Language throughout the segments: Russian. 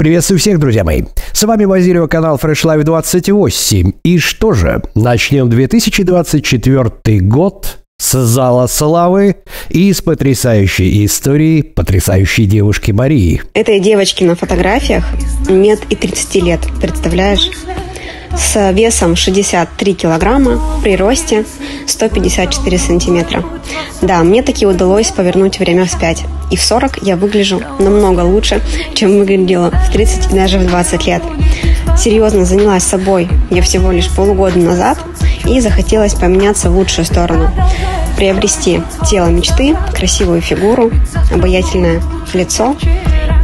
Приветствую всех, друзья мои. С вами Базилио, канал Fresh Life 28. И что же, начнем 2024 год с зала славы и с потрясающей истории потрясающей девушки Марии. Этой девочке на фотографиях нет и 30 лет, представляешь? С весом 63 килограмма при росте 154 сантиметра. Да, мне таки удалось повернуть время вспять. И в 40 я выгляжу намного лучше, чем выглядела в 30 и даже в 20 лет. Серьезно занялась собой я всего лишь полугода назад и захотелось поменяться в лучшую сторону. Приобрести тело мечты, красивую фигуру, обаятельное лицо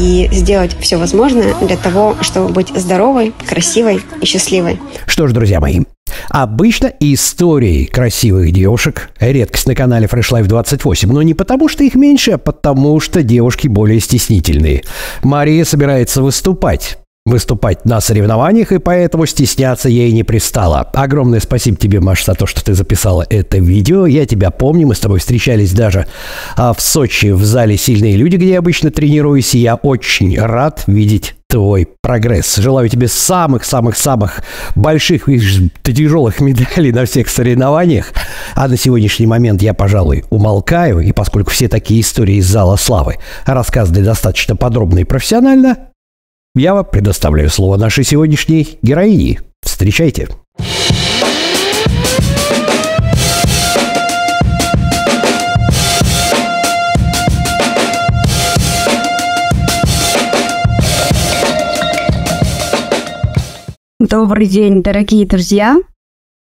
и сделать все возможное для того, чтобы быть здоровой, красивой и счастливой. Что ж, друзья мои, Обычно истории красивых девушек – редкость на канале Fresh Life 28, но не потому, что их меньше, а потому, что девушки более стеснительные. Мария собирается выступать выступать на соревнованиях, и поэтому стесняться ей не пристало. Огромное спасибо тебе, Маш, за то, что ты записала это видео. Я тебя помню, мы с тобой встречались даже а, в Сочи в зале «Сильные люди», где я обычно тренируюсь, и я очень рад видеть твой прогресс. Желаю тебе самых-самых-самых больших и тяжелых медалей на всех соревнованиях. А на сегодняшний момент я, пожалуй, умолкаю, и поскольку все такие истории из зала славы рассказаны достаточно подробно и профессионально, я вам предоставляю слово нашей сегодняшней героини. Встречайте. Добрый день, дорогие друзья.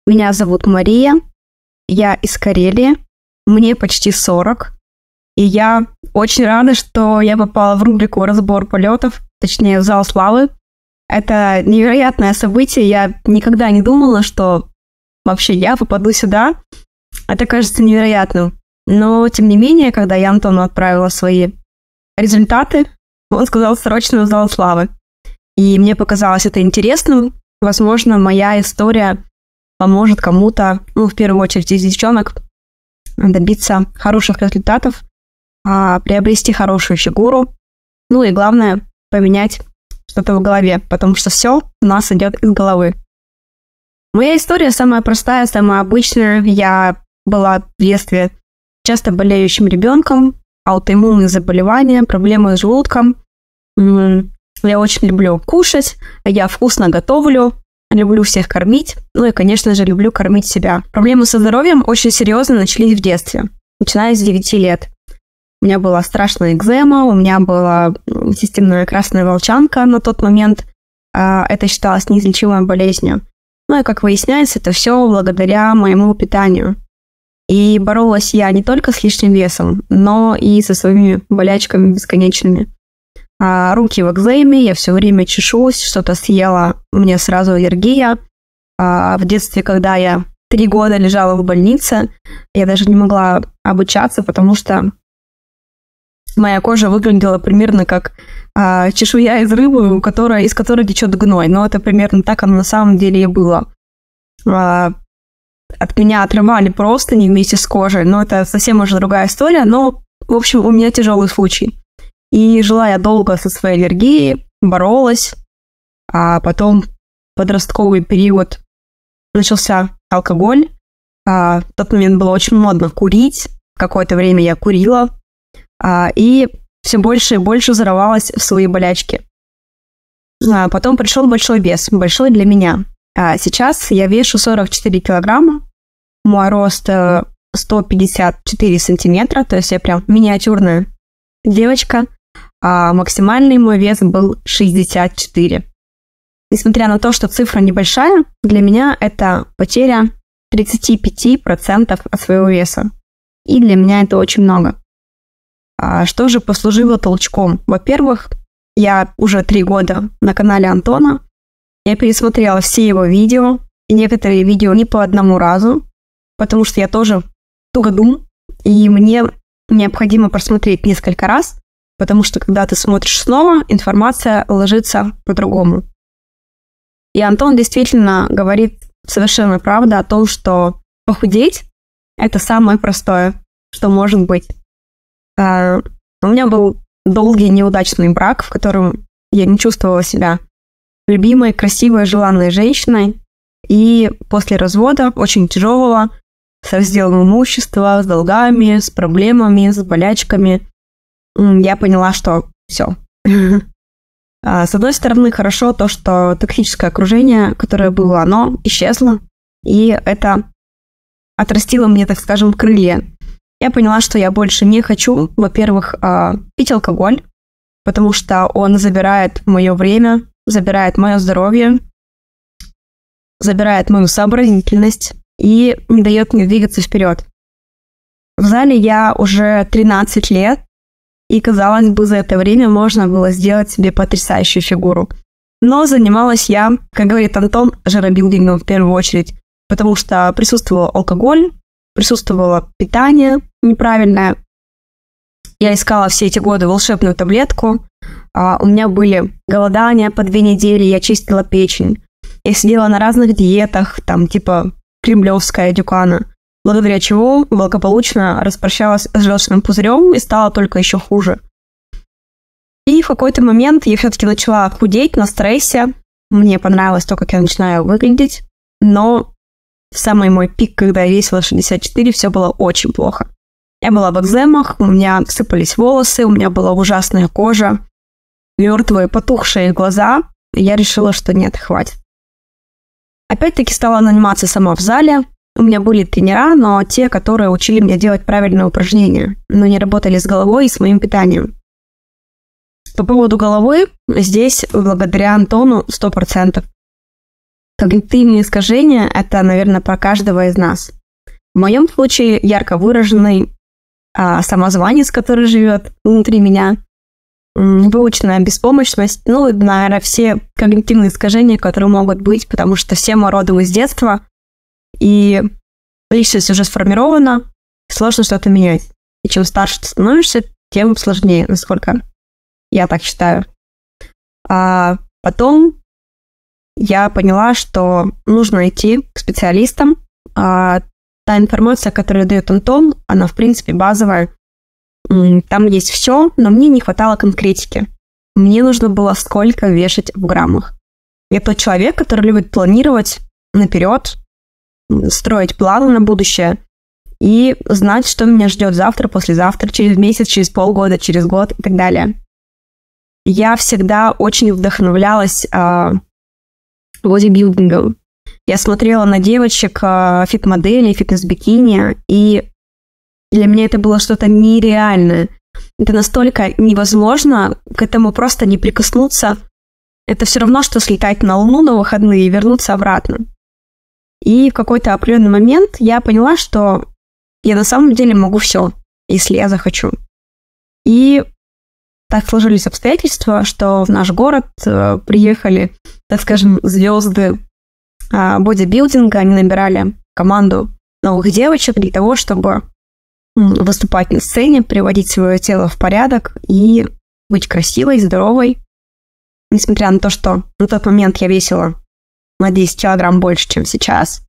Меня зовут Мария. Я из Карелии. Мне почти 40. И я очень рада, что я попала в рубрику «Разбор полетов», точнее, в зал славы. Это невероятное событие. Я никогда не думала, что вообще я попаду сюда. Это кажется невероятным. Но, тем не менее, когда я Антону отправила свои результаты, он сказал срочно в зал славы. И мне показалось это интересным. Возможно, моя история поможет кому-то, ну, в первую очередь из девчонок, добиться хороших результатов, а, приобрести хорошую фигуру, ну и главное, поменять что-то в голове, потому что все у нас идет из головы. Моя история самая простая, самая обычная. Я была в детстве часто болеющим ребенком, аутоиммунные заболевания, проблемы с желудком. Я очень люблю кушать, я вкусно готовлю, люблю всех кормить, ну и, конечно же, люблю кормить себя. Проблемы со здоровьем очень серьезно начались в детстве, начиная с 9 лет. У меня была страшная экзема, у меня была системная красная волчанка на тот момент. А, это считалось неизлечимой болезнью. Ну и, как выясняется, это все благодаря моему питанию. И боролась я не только с лишним весом, но и со своими болячками бесконечными. А руки в экземе, я все время чешусь, что-то съела, мне сразу аллергия. А в детстве, когда я три года лежала в больнице, я даже не могла обучаться, потому что моя кожа выглядела примерно как а, чешуя из рыбы, у которой, из которой течет гной. Но это примерно так оно на самом деле и было. А, от меня отрывали просто не вместе с кожей, но это совсем уже другая история. Но, в общем, у меня тяжелый случай. И жила я долго со своей аллергией, боролась, а потом подростковый период начался алкоголь. А, в тот момент было очень модно курить. Какое-то время я курила, и все больше и больше взорвалась в свои болячки. А потом пришел большой вес, большой для меня. А сейчас я вешу 44 килограмма, мой рост 154 э, сантиметра, то есть я прям миниатюрная девочка, а максимальный мой вес был 64. Несмотря на то, что цифра небольшая, для меня это потеря 35% от своего веса. И для меня это очень много. А что же послужило толчком? Во-первых, я уже три года на канале Антона. Я пересмотрела все его видео, и некоторые видео не по одному разу, потому что я тоже тугодум, и мне необходимо просмотреть несколько раз, потому что когда ты смотришь снова, информация ложится по-другому. И Антон действительно говорит совершенно правду о том, что похудеть – это самое простое, что может быть. А, у меня был долгий неудачный брак, в котором я не чувствовала себя любимой, красивой, желанной женщиной. И после развода, очень тяжелого, с разделом имущества, с долгами, с проблемами, с болячками, я поняла, что все. А, с одной стороны, хорошо то, что токсическое окружение, которое было, оно исчезло, и это отрастило мне, так скажем, крылья. Я поняла, что я больше не хочу, во-первых, а, пить алкоголь, потому что он забирает мое время, забирает мое здоровье, забирает мою сообразительность и не дает мне двигаться вперед. В зале я уже 13 лет, и, казалось бы, за это время можно было сделать себе потрясающую фигуру. Но занималась я, как говорит Антон, жиробилдингом в первую очередь, потому что присутствовал алкоголь, присутствовало питание неправильное. Я искала все эти годы волшебную таблетку. А у меня были голодания по две недели, я чистила печень. Я сидела на разных диетах, там типа кремлевская дюкана благодаря чего благополучно распрощалась с желчным пузырем и стала только еще хуже. И в какой-то момент я все-таки начала худеть на стрессе. Мне понравилось то, как я начинаю выглядеть, но в самый мой пик, когда я весила 64, все было очень плохо. Я была в экземах, у меня сыпались волосы, у меня была ужасная кожа, мертвые потухшие глаза. И я решила, что нет, хватит. Опять-таки стала наниматься сама в зале, у меня были тренера, но те, которые учили меня делать правильные упражнения, но не работали с головой и с моим питанием. По поводу головы, здесь благодаря Антону 100%. Когнитивные искажения – это, наверное, про каждого из нас. В моем случае ярко выраженный а, самозванец, который живет внутри меня, выученная беспомощность, ну, наверное, все когнитивные искажения, которые могут быть, потому что все мы родом из детства, и личность уже сформирована, сложно что-то менять. И чем старше ты становишься, тем сложнее, насколько я так считаю. А потом я поняла, что нужно идти к специалистам. А та информация, которую дает Антон, она, в принципе, базовая. Там есть все, но мне не хватало конкретики. Мне нужно было сколько вешать в граммах. Я тот человек, который любит планировать наперед, строить планы на будущее и знать, что меня ждет завтра, послезавтра, через месяц, через полгода, через год и так далее. Я всегда очень вдохновлялась э, бодибилдингом. Я смотрела на девочек, э, фит-моделей, фитнес-бикини, и для меня это было что-то нереальное. Это настолько невозможно, к этому просто не прикоснуться. Это все равно, что слетать на Луну на выходные и вернуться обратно. И в какой-то определенный момент я поняла, что я на самом деле могу все, если я захочу. И так сложились обстоятельства, что в наш город э, приехали, так скажем, звезды бодибилдинга. Они набирали команду новых девочек для того, чтобы выступать на сцене, приводить свое тело в порядок и быть красивой, здоровой. Несмотря на то, что на тот момент я весила на 10 килограмм больше, чем сейчас.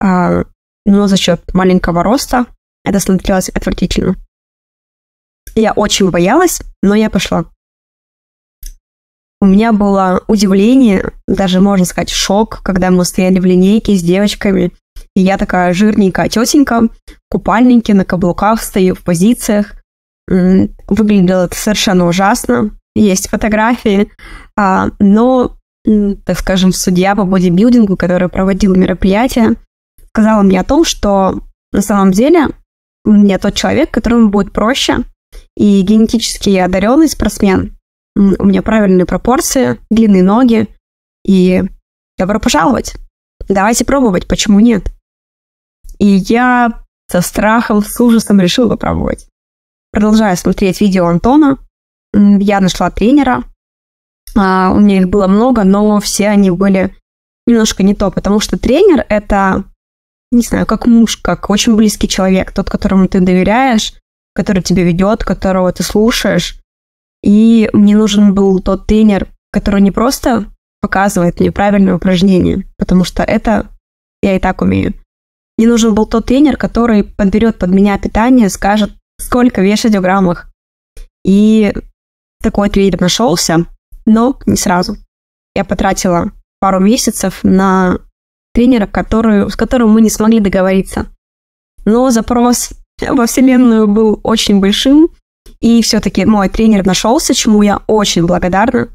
А, но за счет маленького роста это смотрелось отвратительно. Я очень боялась, но я пошла. У меня было удивление, даже можно сказать шок, когда мы стояли в линейке с девочками, и я такая жирненькая тетенька, в купальнике, на каблуках, стою в позициях. Выглядело это совершенно ужасно. Есть фотографии, а, но так скажем, судья по бодибилдингу, который проводил мероприятие, сказала мне о том, что на самом деле я тот человек, которому будет проще, и генетически одаренный спортсмен. У меня правильные пропорции, длинные ноги, и добро пожаловать. Давайте пробовать, почему нет? И я со страхом, с ужасом решила попробовать. Продолжая смотреть видео Антона, я нашла тренера, а, у меня их было много, но все они были немножко не то, потому что тренер — это, не знаю, как муж, как очень близкий человек, тот, которому ты доверяешь, который тебя ведет, которого ты слушаешь. И мне нужен был тот тренер, который не просто показывает мне правильное упражнение, потому что это я и так умею. Мне нужен был тот тренер, который подберет под меня питание, скажет, сколько вешать в граммах. И такой тренер нашелся. но не сразу. Я потратила пару месяцев на тренера, который, с которым мы не смогли договориться. Но запрос во Вселенную был очень большим, и все-таки мой тренер нашелся, чему я очень благодарна.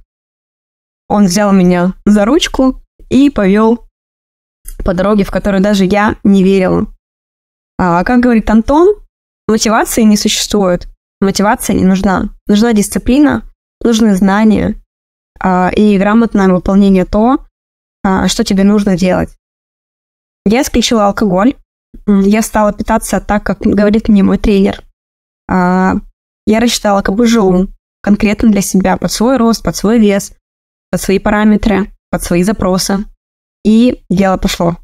Он взял меня за ручку и повел по дороге, в которую даже я не верила. А как говорит Антон, мотивации не существует. Мотивация не нужна. Нужна дисциплина, нужны знания а, и грамотное выполнение то, а, что тебе нужно делать. Я исключила алкоголь. Я стала питаться так, как говорит мне мой тренер. А, я рассчитала КБЖУ конкретно для себя, под свой рост, под свой вес, под свои параметры, под свои запросы. И дело пошло.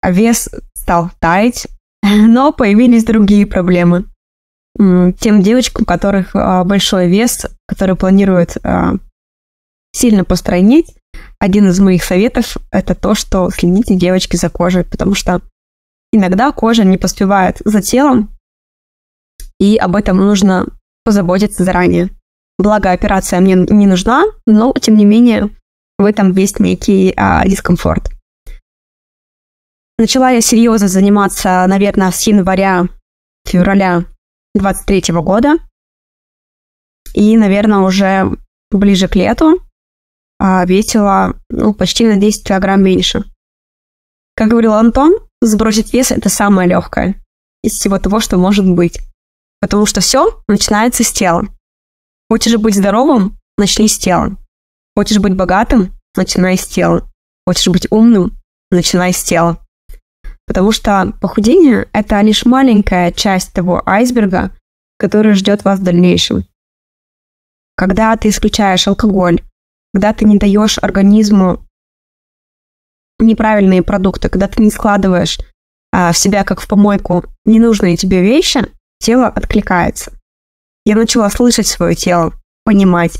А вес стал таять, но появились другие проблемы. Тем девочкам, у которых а, большой вес, которые планируют а, сильно постройнеть, один из моих советов – это то, что следите, девочки, за кожей, потому что иногда кожа не поспевает за телом, и об этом нужно позаботиться заранее. Благо, операция мне не нужна, но, тем не менее, в этом есть некий а, дискомфорт. Начала я серьезно заниматься, наверное, с января-февраля 23 года. И, наверное, уже ближе к лету а, весила ну, почти на 10 килограмм меньше. Как говорил Антон, сбросить вес – это самое легкое из всего того, что может быть. Потому что все начинается с тела. Хочешь быть здоровым – начни с тела. Хочешь быть богатым – начинай с тела. Хочешь быть умным – начинай с тела. Потому что похудение – это лишь маленькая часть того айсберга, который ждет вас в дальнейшем. Когда ты исключаешь алкоголь, когда ты не даешь организму неправильные продукты, когда ты не складываешь а, в себя, как в помойку, ненужные тебе вещи, тело откликается. Я начала слышать свое тело, понимать.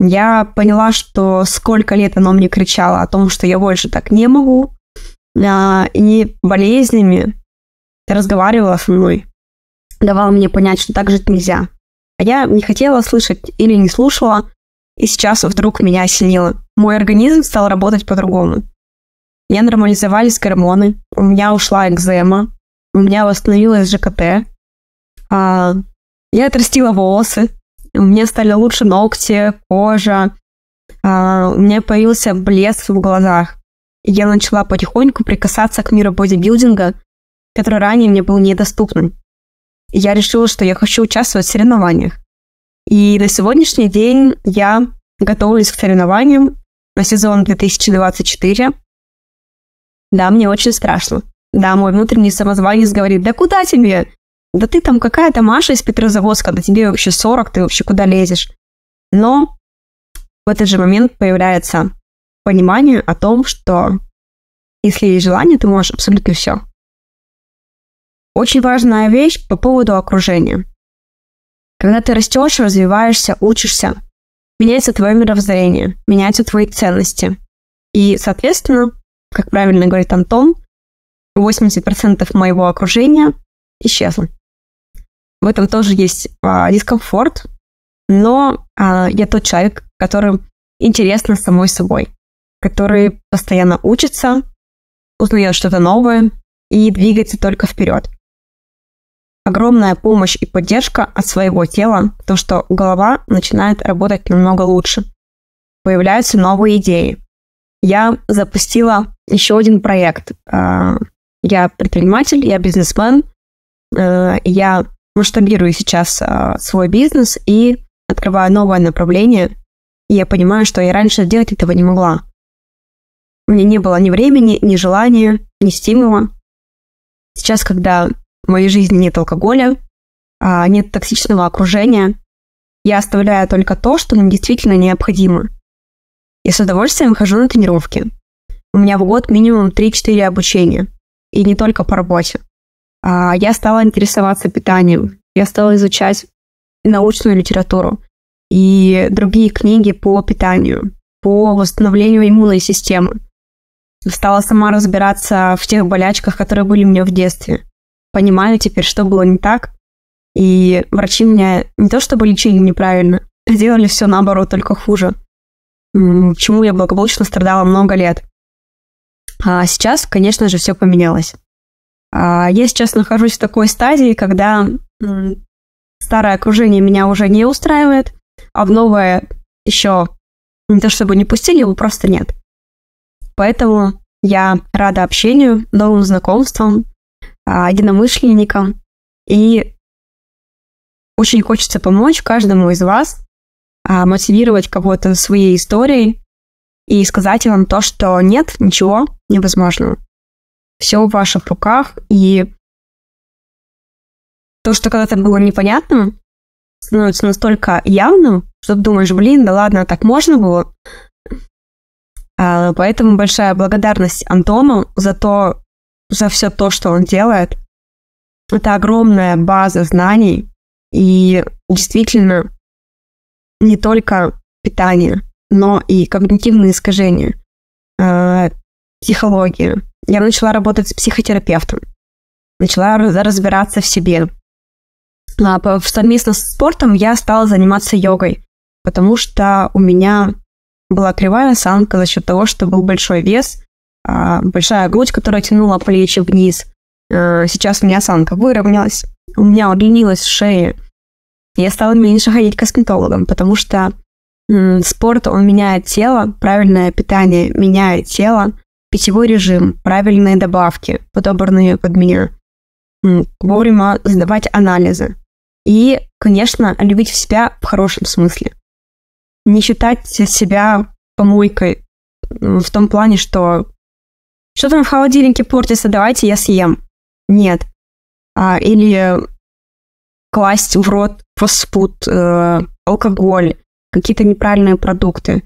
Я поняла, что сколько лет оно мне кричало о том, что я больше так не могу, а, и болезнями разговаривала со мной, давала мне понять, что так жить нельзя. А я не хотела слышать или не слушала, и сейчас вдруг меня осенило. Мой организм стал работать по-другому. Я нормализовались гормоны, у меня ушла экзема, у меня восстановилась ЖКТ, а, я отрастила волосы, у меня стали лучше ногти, кожа, а, у меня появился блеск в глазах я начала потихоньку прикасаться к миру бодибилдинга, который ранее мне был недоступным. Я решила, что я хочу участвовать в соревнованиях. И на сегодняшний день я готовлюсь к соревнованиям на сезон 2024. Да, мне очень страшно. Да, мой внутренний самозванец говорит, да куда тебе? Да ты там какая-то Маша из Петрозаводска, да тебе вообще 40, ты вообще куда лезешь? Но в этот же момент появляется понимание о том, что если есть желание, ты можешь абсолютно все. Очень важная вещь по поводу окружения. Когда ты растешь, развиваешься, учишься, меняется твое мировоззрение, меняются твои ценности. И, соответственно, как правильно говорит Антон, 80% моего окружения исчезло. В этом тоже есть а, дискомфорт, но а, я тот человек, который интересно самой собой который постоянно учится, узнает что-то новое и двигается только вперед. Огромная помощь и поддержка от своего тела, то, что голова начинает работать намного лучше. Появляются новые идеи. Я запустила еще один проект. А, я предприниматель, я бизнесмен, а, я масштабирую сейчас а, свой бизнес и открываю новое направление. И я понимаю, что я раньше делать этого не могла. У меня не было ни времени, ни желания, ни стимула. Сейчас, когда в моей жизни нет алкоголя, а нет токсичного окружения, я оставляю только то, что нам действительно необходимо. Я с удовольствием хожу на тренировки. У меня в год минимум 3-4 обучения. И не только по работе. А я стала интересоваться питанием. Я стала изучать научную литературу и другие книги по питанию, по восстановлению иммунной системы стала сама разбираться в тех болячках, которые были у меня в детстве. Понимаю теперь, что было не так. И врачи меня не то чтобы лечили неправильно, сделали все наоборот, только хуже. Чему я благополучно страдала много лет. А сейчас, конечно же, все поменялось. А я сейчас нахожусь в такой стадии, когда старое окружение меня уже не устраивает, а в новое еще не то чтобы не пустили, его просто нет. Поэтому я рада общению, новым знакомствам, а, единомышленникам. И очень хочется помочь каждому из вас а, мотивировать кого-то своей историей и сказать вам то, что нет ничего невозможного. Все в ваших руках, и то, что когда-то было непонятным, становится настолько явным, что ты думаешь, блин, да ладно, так можно было. А, поэтому большая благодарность Антону за то, за все то, что он делает. Это огромная база знаний, и действительно не только питание, но и когнитивные искажения, э, психология. Я начала работать с психотерапевтом, начала разбираться в себе. А совместно с спортом я стала заниматься йогой, потому что у меня была кривая осанка за счет того, что был большой вес, а, большая грудь, которая тянула плечи вниз. Э, сейчас у меня осанка выровнялась, у меня удлинилась шея. Я стала меньше ходить к косметологам, потому что спорт, он меняет тело, правильное питание меняет тело, питьевой режим, правильные добавки, подобранные под меня, вовремя сдавать анализы. И, конечно, любить себя в хорошем смысле. Не считать себя помойкой в том плане, что что там в холодильнике портится, давайте я съем. Нет. А, или класть в рот фастфуд, э, алкоголь, какие-то неправильные продукты.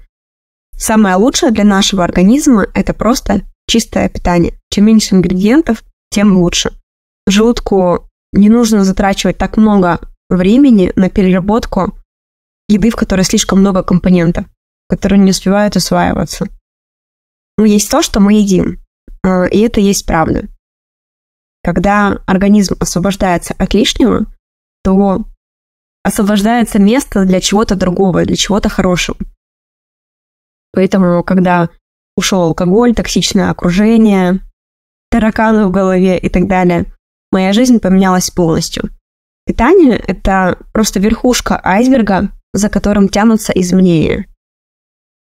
Самое лучшее для нашего организма – это просто чистое питание. Чем меньше ингредиентов, тем лучше. Желудку не нужно затрачивать так много времени на переработку еды, в которой слишком много компонентов, которые не успевают усваиваться. Но есть то, что мы едим, э, и это есть правда. Когда организм освобождается от лишнего, то освобождается место для чего-то другого, для чего-то хорошего. Поэтому, когда ушел алкоголь, токсичное окружение, тараканы в голове и так далее, моя жизнь поменялась полностью. Питание – это просто верхушка айсберга, за которым тянутся изменения.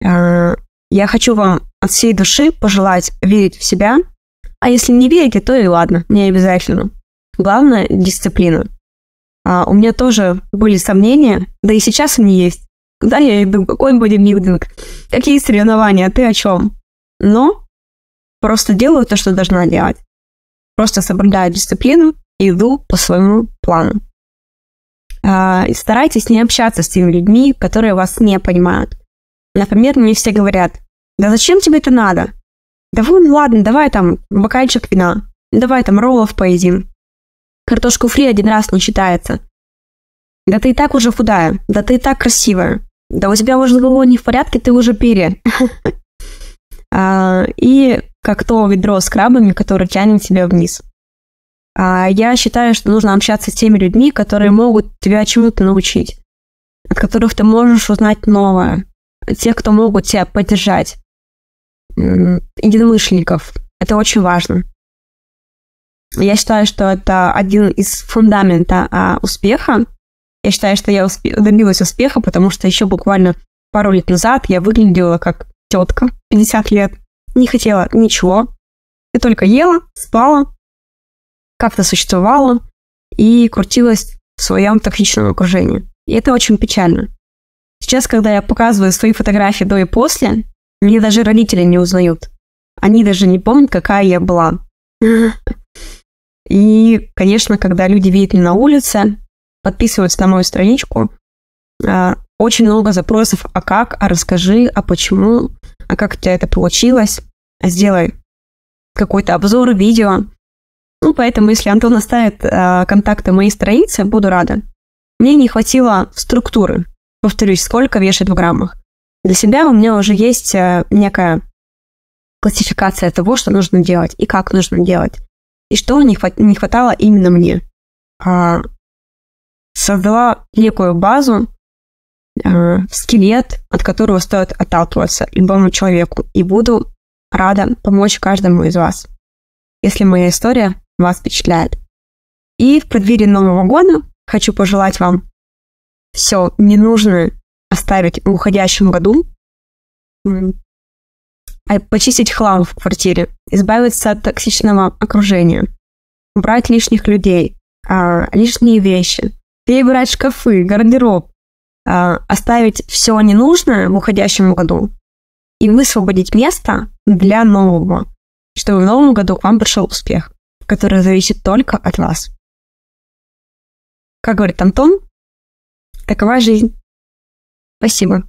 А, я хочу вам от всей души пожелать верить в себя, а если не верите, то и ладно, не обязательно. Главное – дисциплина. А, у меня тоже были сомнения, да и сейчас они есть. Куда я иду? Какой бодибилдинг? Какие соревнования? Ты о чем? Но просто делаю то, что должна делать. Просто соблюдаю дисциплину и иду по своему плану. А, и старайтесь не общаться с теми людьми, которые вас не понимают. Например, мне все говорят, да зачем тебе это надо? Да вон, ладно, давай там бокальчик вина, давай там роллов поедим, Картошку фри один раз не читается. Да ты и так уже худая, да ты и так красивая. Да у тебя уже головой не в порядке, ты уже перья. А, и как то ведро с крабами, которое тянет тебя вниз. А, я считаю, что нужно общаться с теми людьми, которые могут тебя чему-то научить, от которых ты можешь узнать новое, тех, кто могут тебя поддержать, единомышленников. Это очень важно. Я считаю, что это один из фундамента а, успеха. Я считаю, что я успе- добилась успеха, потому что еще буквально пару лет назад я выглядела как тетка 50 лет. Не хотела ничего. Я только ела, спала, как-то существовала и крутилась в своем токсичном окружении. И это очень печально. Сейчас, когда я показываю свои фотографии до и после, мне даже родители не узнают. Они даже не помнят, какая я была. И, конечно, когда люди видят меня на улице, подписываются на мою страничку, а, очень много запросов, а как, а расскажи, а почему, а как у тебя это получилось, а сделай какой-то обзор, видео. Ну, поэтому, если Антон оставит э, контакты моей страницы, буду рада. Мне не хватило структуры. Повторюсь, сколько вешать в граммах. Для себя у меня уже есть э, некая классификация того, что нужно делать и как нужно делать и что не, хват- не хватало именно мне. А, создала некую базу, э, скелет, от которого стоит отталкиваться любому человеку. И буду рада помочь каждому из вас, если моя история вас впечатляет. И в преддверии Нового года хочу пожелать вам все ненужное оставить в уходящем году, а почистить хлам в квартире, избавиться от токсичного окружения, убрать лишних людей, а, лишние вещи, перебрать шкафы, гардероб, а, оставить все ненужное в уходящем году и высвободить место для нового, чтобы в новом году к вам пришел успех, который зависит только от вас. Как говорит Антон, такова жизнь. Спасибо.